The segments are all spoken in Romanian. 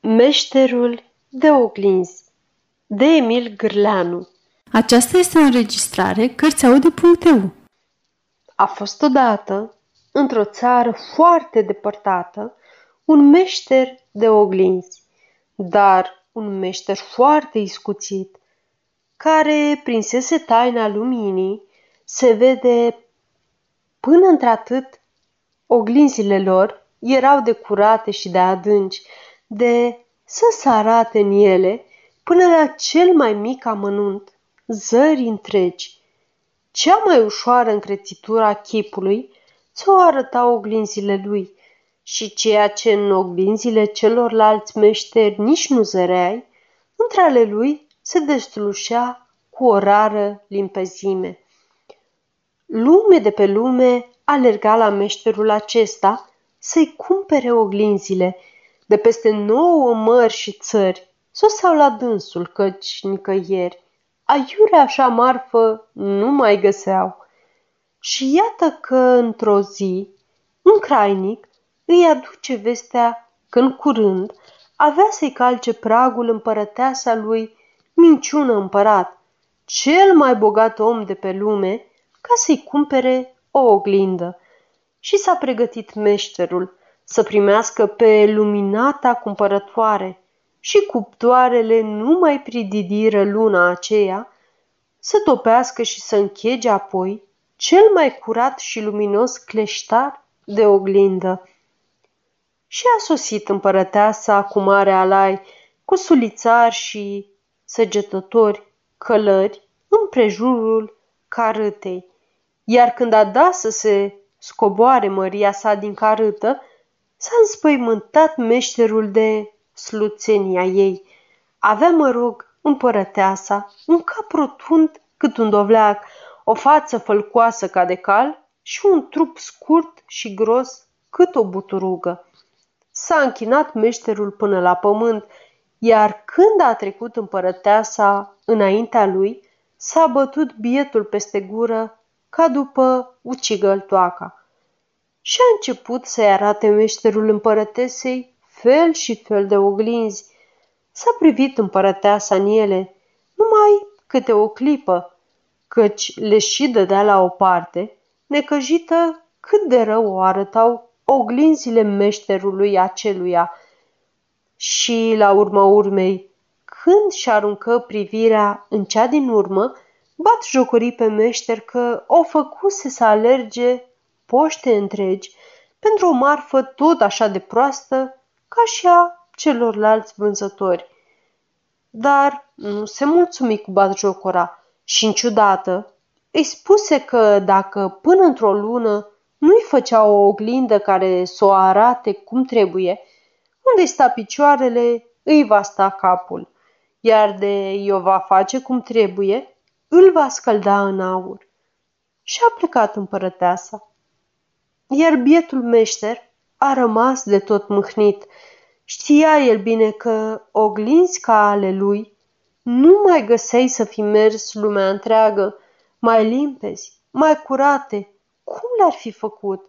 Meșterul de oglinzi de Emil Gârleanu. Aceasta este o înregistrare Cărțiaude.eu A fost odată, într-o țară foarte depărtată, un meșter de oglinzi, dar un meșter foarte iscuțit, care prinsese taina luminii, se vede până într-atât oglinzile lor erau de curate și de adânci, de să se arate în ele până la cel mai mic amănunt, zări întregi. Cea mai ușoară încrețitură a chipului ți-o arăta oglinzile lui și ceea ce în oglinzile celorlalți meșteri nici nu zăreai, între ale lui se deslușea cu o rară limpezime. Lume de pe lume alerga la meșterul acesta să-i cumpere oglinzile de peste nouă mări și țări, soseau la dânsul, căci nicăieri aiure așa marfă nu mai găseau. Și iată că într-o zi, un crainic îi aduce vestea că în curând avea să-i calce pragul împărăteasa lui Minciună împărat, cel mai bogat om de pe lume, ca să-i cumpere o oglindă. Și s-a pregătit meșterul să primească pe luminata cumpărătoare și cuptoarele nu mai prididiră luna aceea, să topească și să închege apoi cel mai curat și luminos cleștar de oglindă. Și a sosit împărăteasa cu mare alai, cu sulițari și săgetători, călări, împrejurul carâtei. Iar când a dat să se scoboare Maria sa din carâtă, s-a înspăimântat meșterul de sluțenia ei. Avea, mă rog, împărăteasa, un cap rotund cât un dovleac, o față fălcoasă ca de cal și un trup scurt și gros cât o buturugă. S-a închinat meșterul până la pământ, iar când a trecut împărăteasa înaintea lui, s-a bătut bietul peste gură ca după ucigăltoaca. Și a început să-i arate meșterul împărătesei fel și fel de oglinzi. S-a privit împărăteasa în ele, numai câte o clipă, căci le și dădea la o parte, necăjită cât de rău o arătau oglinzile meșterului aceluia. Și, la urma urmei, când și aruncă privirea în cea din urmă, bat jocorii pe meșter că o făcuse să alerge poște întregi pentru o marfă tot așa de proastă ca și a celorlalți vânzători. Dar nu se mulțumi cu batjocora și, în ciudată, îi spuse că dacă până într-o lună nu-i făcea o oglindă care să o arate cum trebuie, unde sta picioarele, îi va sta capul, iar de i-o va face cum trebuie, îl va scălda în aur. Și a plecat împărăteasa. Iar bietul meșter a rămas de tot mâhnit. Știa el bine că oglinzi ca ale lui nu mai găseai să fi mers lumea întreagă, mai limpezi, mai curate, cum le-ar fi făcut?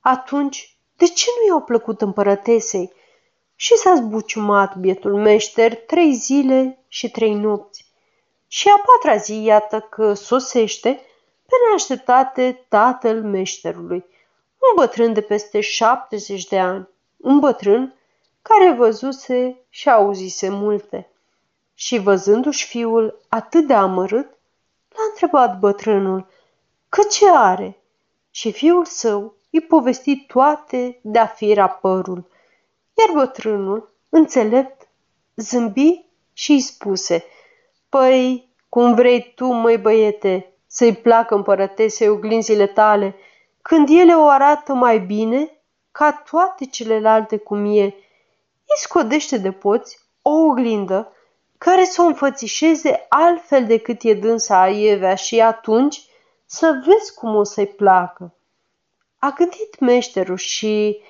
Atunci, de ce nu i-au plăcut împărătesei? Și s-a zbuciumat bietul meșter trei zile și trei nopți. Și a patra zi, iată că sosește pe neașteptate tatăl meșterului, un bătrân de peste 70 de ani, un bătrân care văzuse și auzise multe. Și văzându-și fiul atât de amărât, l-a întrebat bătrânul că ce are și fiul său îi povesti toate de-a fi părul. Iar bătrânul, înțelept, zâmbi și îi spuse, Păi, cum vrei tu, măi băiete, să-i placă împărătesei oglinzile tale, când ele o arată mai bine ca toate celelalte cum e, îi scodește de poți o oglindă care să o înfățișeze altfel decât e dânsa aievea și atunci să vezi cum o să-i placă. A gândit meșterul și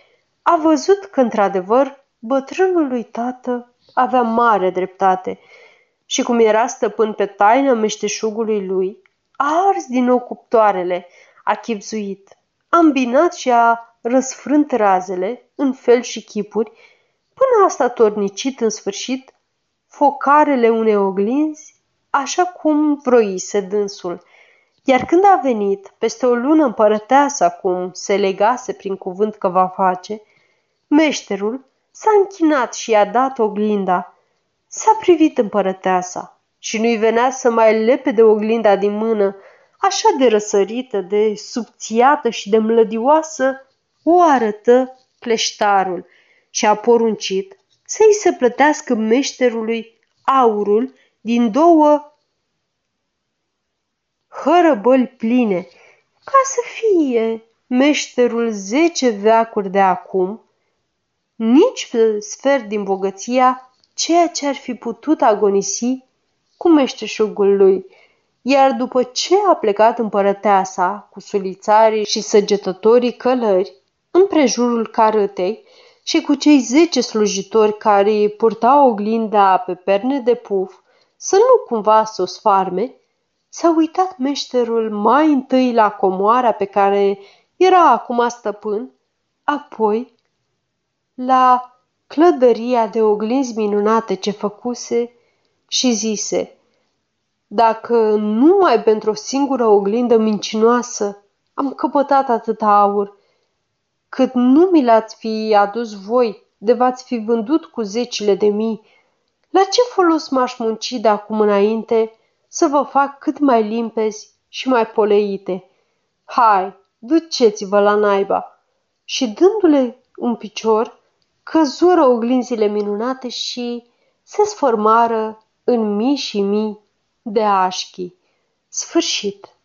a văzut că, într-adevăr, bătrânul lui tată avea mare dreptate și cum era stăpân pe taina meșteșugului lui, a ars din nou cuptoarele, a chipzuit, a îmbinat și a răsfrânt razele în fel și chipuri, până a statornicit în sfârșit focarele unei oglinzi, așa cum vroise dânsul. Iar când a venit, peste o lună împărăteasa, cum se legase prin cuvânt că va face, meșterul s-a închinat și i-a dat oglinda. S-a privit împărăteasa și nu-i venea să mai lepe de oglinda din mână, așa de răsărită, de subțiată și de mlădioasă, o arătă pleștarul și a poruncit să-i se plătească meșterului aurul din două hărăbăli pline, ca să fie meșterul zece veacuri de acum, nici sfert din bogăția ceea ce ar fi putut agonisi cu meșteșugul lui, iar după ce a plecat împărăteasa cu sulițarii și săgetătorii călări împrejurul carâtei și cu cei zece slujitori care purtau oglinda pe perne de puf, să nu cumva să o sfarme, s-a uitat meșterul mai întâi la comoara pe care era acum stăpân, apoi la clădăria de oglinzi minunate ce făcuse și zise, dacă numai pentru o singură oglindă mincinoasă am căpătat atâta aur, cât nu mi l-ați fi adus voi, de v-ați fi vândut cu zecile de mii, la ce folos m-aș munci de acum înainte să vă fac cât mai limpezi și mai poleite? Hai, duceți-vă la naiba! Și dându-le un picior, căzură oglinzile minunate și se sformară în mii și mii de așchi. Sfârșit.